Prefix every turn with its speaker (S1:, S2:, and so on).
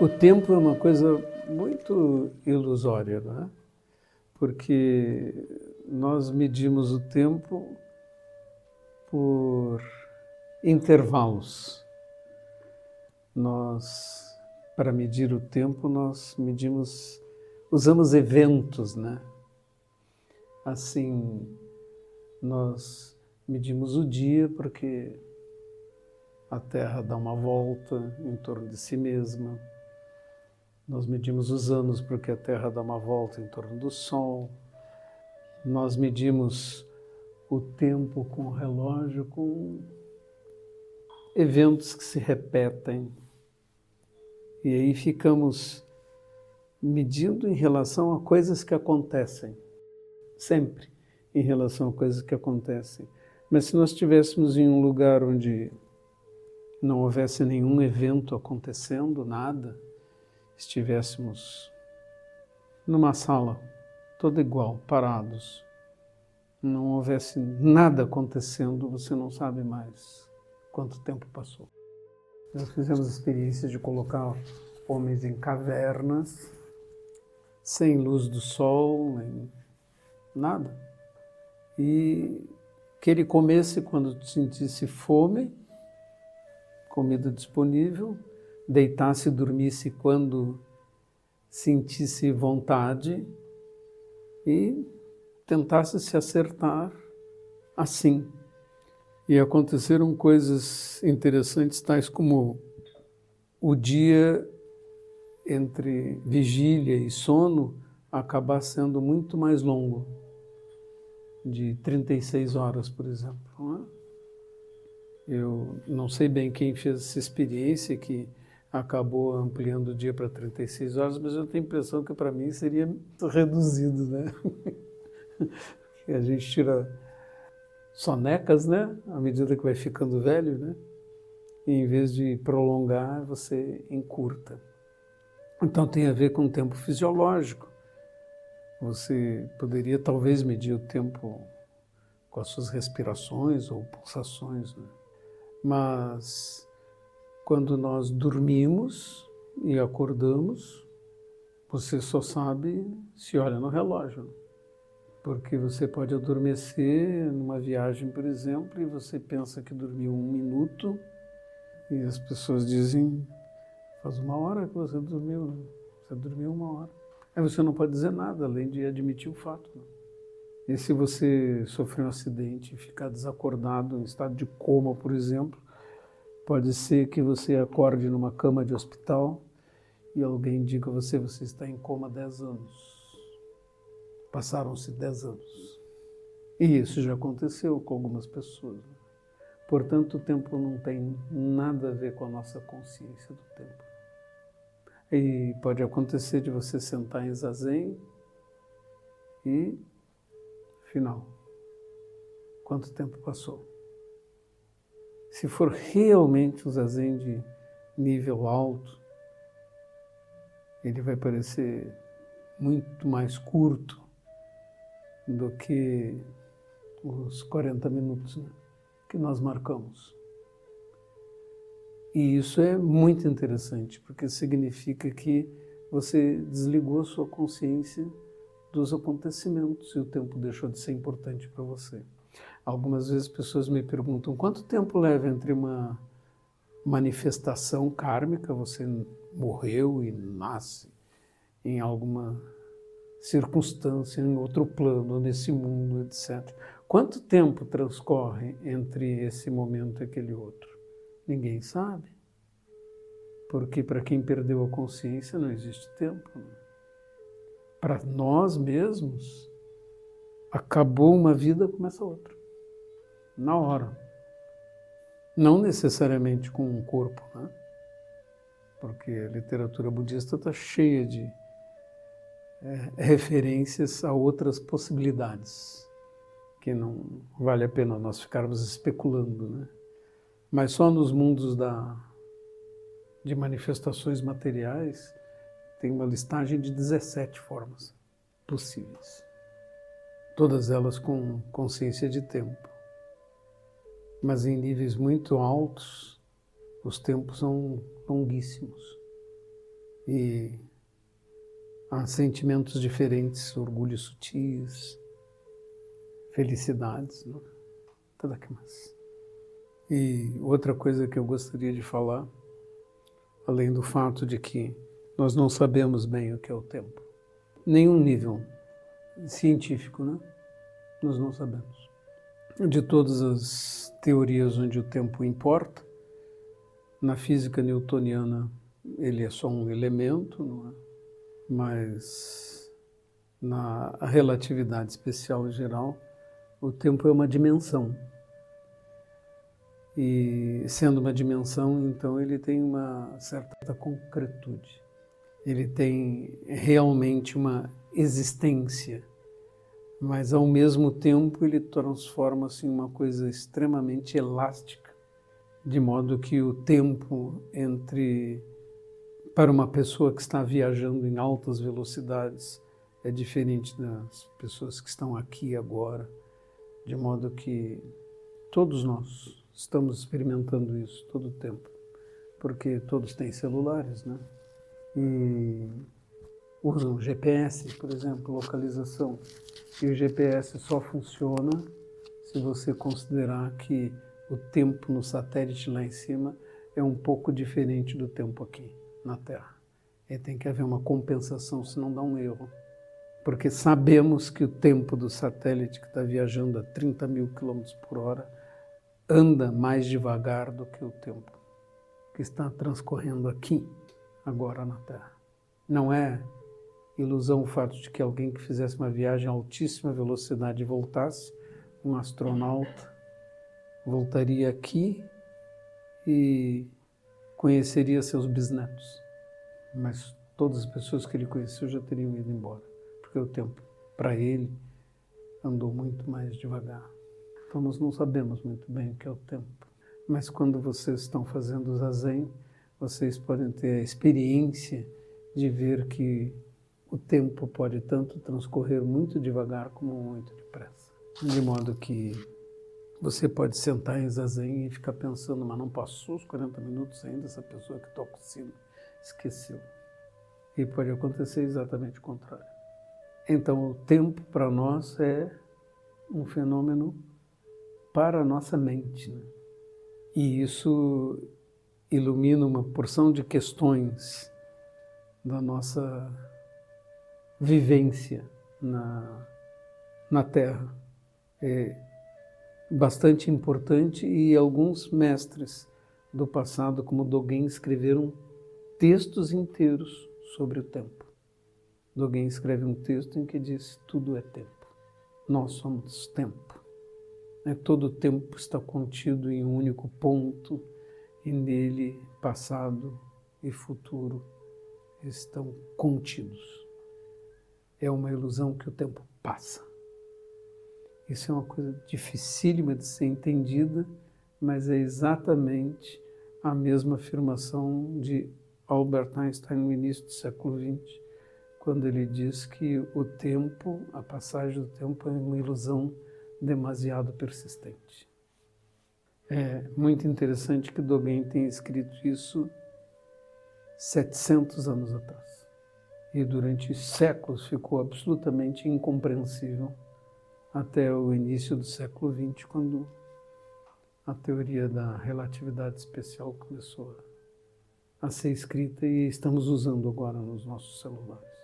S1: O tempo é uma coisa muito ilusória, não é? Porque nós medimos o tempo por intervalos. Nós, para medir o tempo, nós medimos, usamos eventos, né? Assim, nós medimos o dia porque a Terra dá uma volta em torno de si mesma. Nós medimos os anos porque a Terra dá uma volta em torno do Sol. Nós medimos o tempo com o relógio com eventos que se repetem. E aí ficamos medindo em relação a coisas que acontecem, sempre em relação a coisas que acontecem. Mas se nós estivéssemos em um lugar onde não houvesse nenhum evento acontecendo, nada, estivéssemos numa sala, toda igual, parados, não houvesse nada acontecendo, você não sabe mais quanto tempo passou. Nós fizemos experiências de colocar homens em cavernas, sem luz do sol, nem nada. E que ele comesse quando sentisse fome, comida disponível, deitasse e dormisse quando sentisse vontade e tentasse se acertar assim. E aconteceram coisas interessantes, tais como o dia entre vigília e sono acabar sendo muito mais longo, de 36 horas, por exemplo. Não é? Eu não sei bem quem fez essa experiência que acabou ampliando o dia para 36 horas, mas eu tenho a impressão que para mim seria reduzido, né? a gente tira sonecas, né? À medida que vai ficando velho, né? E em vez de prolongar, você encurta. Então tem a ver com o tempo fisiológico. Você poderia talvez medir o tempo com as suas respirações ou pulsações, né? mas quando nós dormimos e acordamos, você só sabe se olha no relógio. Porque você pode adormecer numa viagem, por exemplo, e você pensa que dormiu um minuto, e as pessoas dizem, faz uma hora que você dormiu, né? você dormiu uma hora. Aí você não pode dizer nada, além de admitir o fato. Né? E se você sofrer um acidente e ficar desacordado, em estado de coma, por exemplo, pode ser que você acorde numa cama de hospital e alguém diga a você, você está em coma há 10 anos. Passaram-se dez anos. E isso já aconteceu com algumas pessoas. Portanto, o tempo não tem nada a ver com a nossa consciência do tempo. E pode acontecer de você sentar em zazen e, final, quanto tempo passou? Se for realmente um zazen de nível alto, ele vai parecer muito mais curto do que os 40 minutos né, que nós marcamos. E isso é muito interessante, porque significa que você desligou a sua consciência dos acontecimentos e o tempo deixou de ser importante para você. Algumas vezes pessoas me perguntam quanto tempo leva entre uma manifestação kármica, você morreu e nasce em alguma circunstância, em outro plano, nesse mundo, etc. Quanto tempo transcorre entre esse momento e aquele outro? Ninguém sabe. Porque para quem perdeu a consciência não existe tempo. Né? Para nós mesmos, acabou uma vida, começa outra. Na hora. Não necessariamente com um corpo, né? porque a literatura budista está cheia de é, referências a outras possibilidades, que não vale a pena nós ficarmos especulando, né? Mas só nos mundos da, de manifestações materiais tem uma listagem de 17 formas possíveis, todas elas com consciência de tempo. Mas em níveis muito altos, os tempos são longuíssimos. E há sentimentos diferentes, orgulhos sutis, felicidades, tudo que mais. E outra coisa que eu gostaria de falar, além do fato de que nós não sabemos bem o que é o tempo, nenhum nível científico, né? Nós não sabemos. De todas as teorias onde o tempo importa, na física newtoniana ele é só um elemento, é? mas na relatividade especial em geral, o tempo é uma dimensão. E sendo uma dimensão, então ele tem uma certa concretude. Ele tem realmente uma existência, mas ao mesmo tempo ele transforma-se em uma coisa extremamente elástica, de modo que o tempo entre para uma pessoa que está viajando em altas velocidades é diferente das pessoas que estão aqui agora, de modo que todos nós estamos experimentando isso todo o tempo, porque todos têm celulares, né? E usam GPS, por exemplo, localização. E o GPS só funciona se você considerar que o tempo no satélite lá em cima é um pouco diferente do tempo aqui na Terra. E tem que haver uma compensação, senão dá um erro. Porque sabemos que o tempo do satélite que está viajando a 30 mil quilômetros por hora anda mais devagar do que o tempo que está transcorrendo aqui, agora na Terra. Não é ilusão o fato de que alguém que fizesse uma viagem a altíssima velocidade voltasse, um astronauta, voltaria aqui e conheceria seus bisnetos. Mas todas as pessoas que ele conheceu já teriam ido embora, porque o tempo para ele andou muito mais devagar. Então nós não sabemos muito bem o que é o tempo. Mas quando vocês estão fazendo o zazen, vocês podem ter a experiência de ver que o tempo pode tanto transcorrer muito devagar como muito depressa. De modo que você pode sentar em zazen e ficar pensando, mas não passou os 40 minutos ainda, essa pessoa que toca o sino esqueceu. E pode acontecer exatamente o contrário. Então, o tempo para nós é um fenômeno para a nossa mente. Né? E isso ilumina uma porção de questões da nossa vivência na, na Terra. É, bastante importante e alguns mestres do passado, como Dogen, escreveram textos inteiros sobre o tempo. Dogen escreve um texto em que diz: tudo é tempo. Nós somos tempo. É, todo o tempo está contido em um único ponto e nele passado e futuro estão contidos. É uma ilusão que o tempo passa. Isso é uma coisa dificílima de ser entendida, mas é exatamente a mesma afirmação de Albert Einstein no início do século XX, quando ele diz que o tempo, a passagem do tempo é uma ilusão demasiado persistente. É muito interessante que Dogen tenha escrito isso 700 anos atrás. E durante séculos ficou absolutamente incompreensível até o início do século XX, quando a teoria da relatividade especial começou a ser escrita e estamos usando agora nos nossos celulares.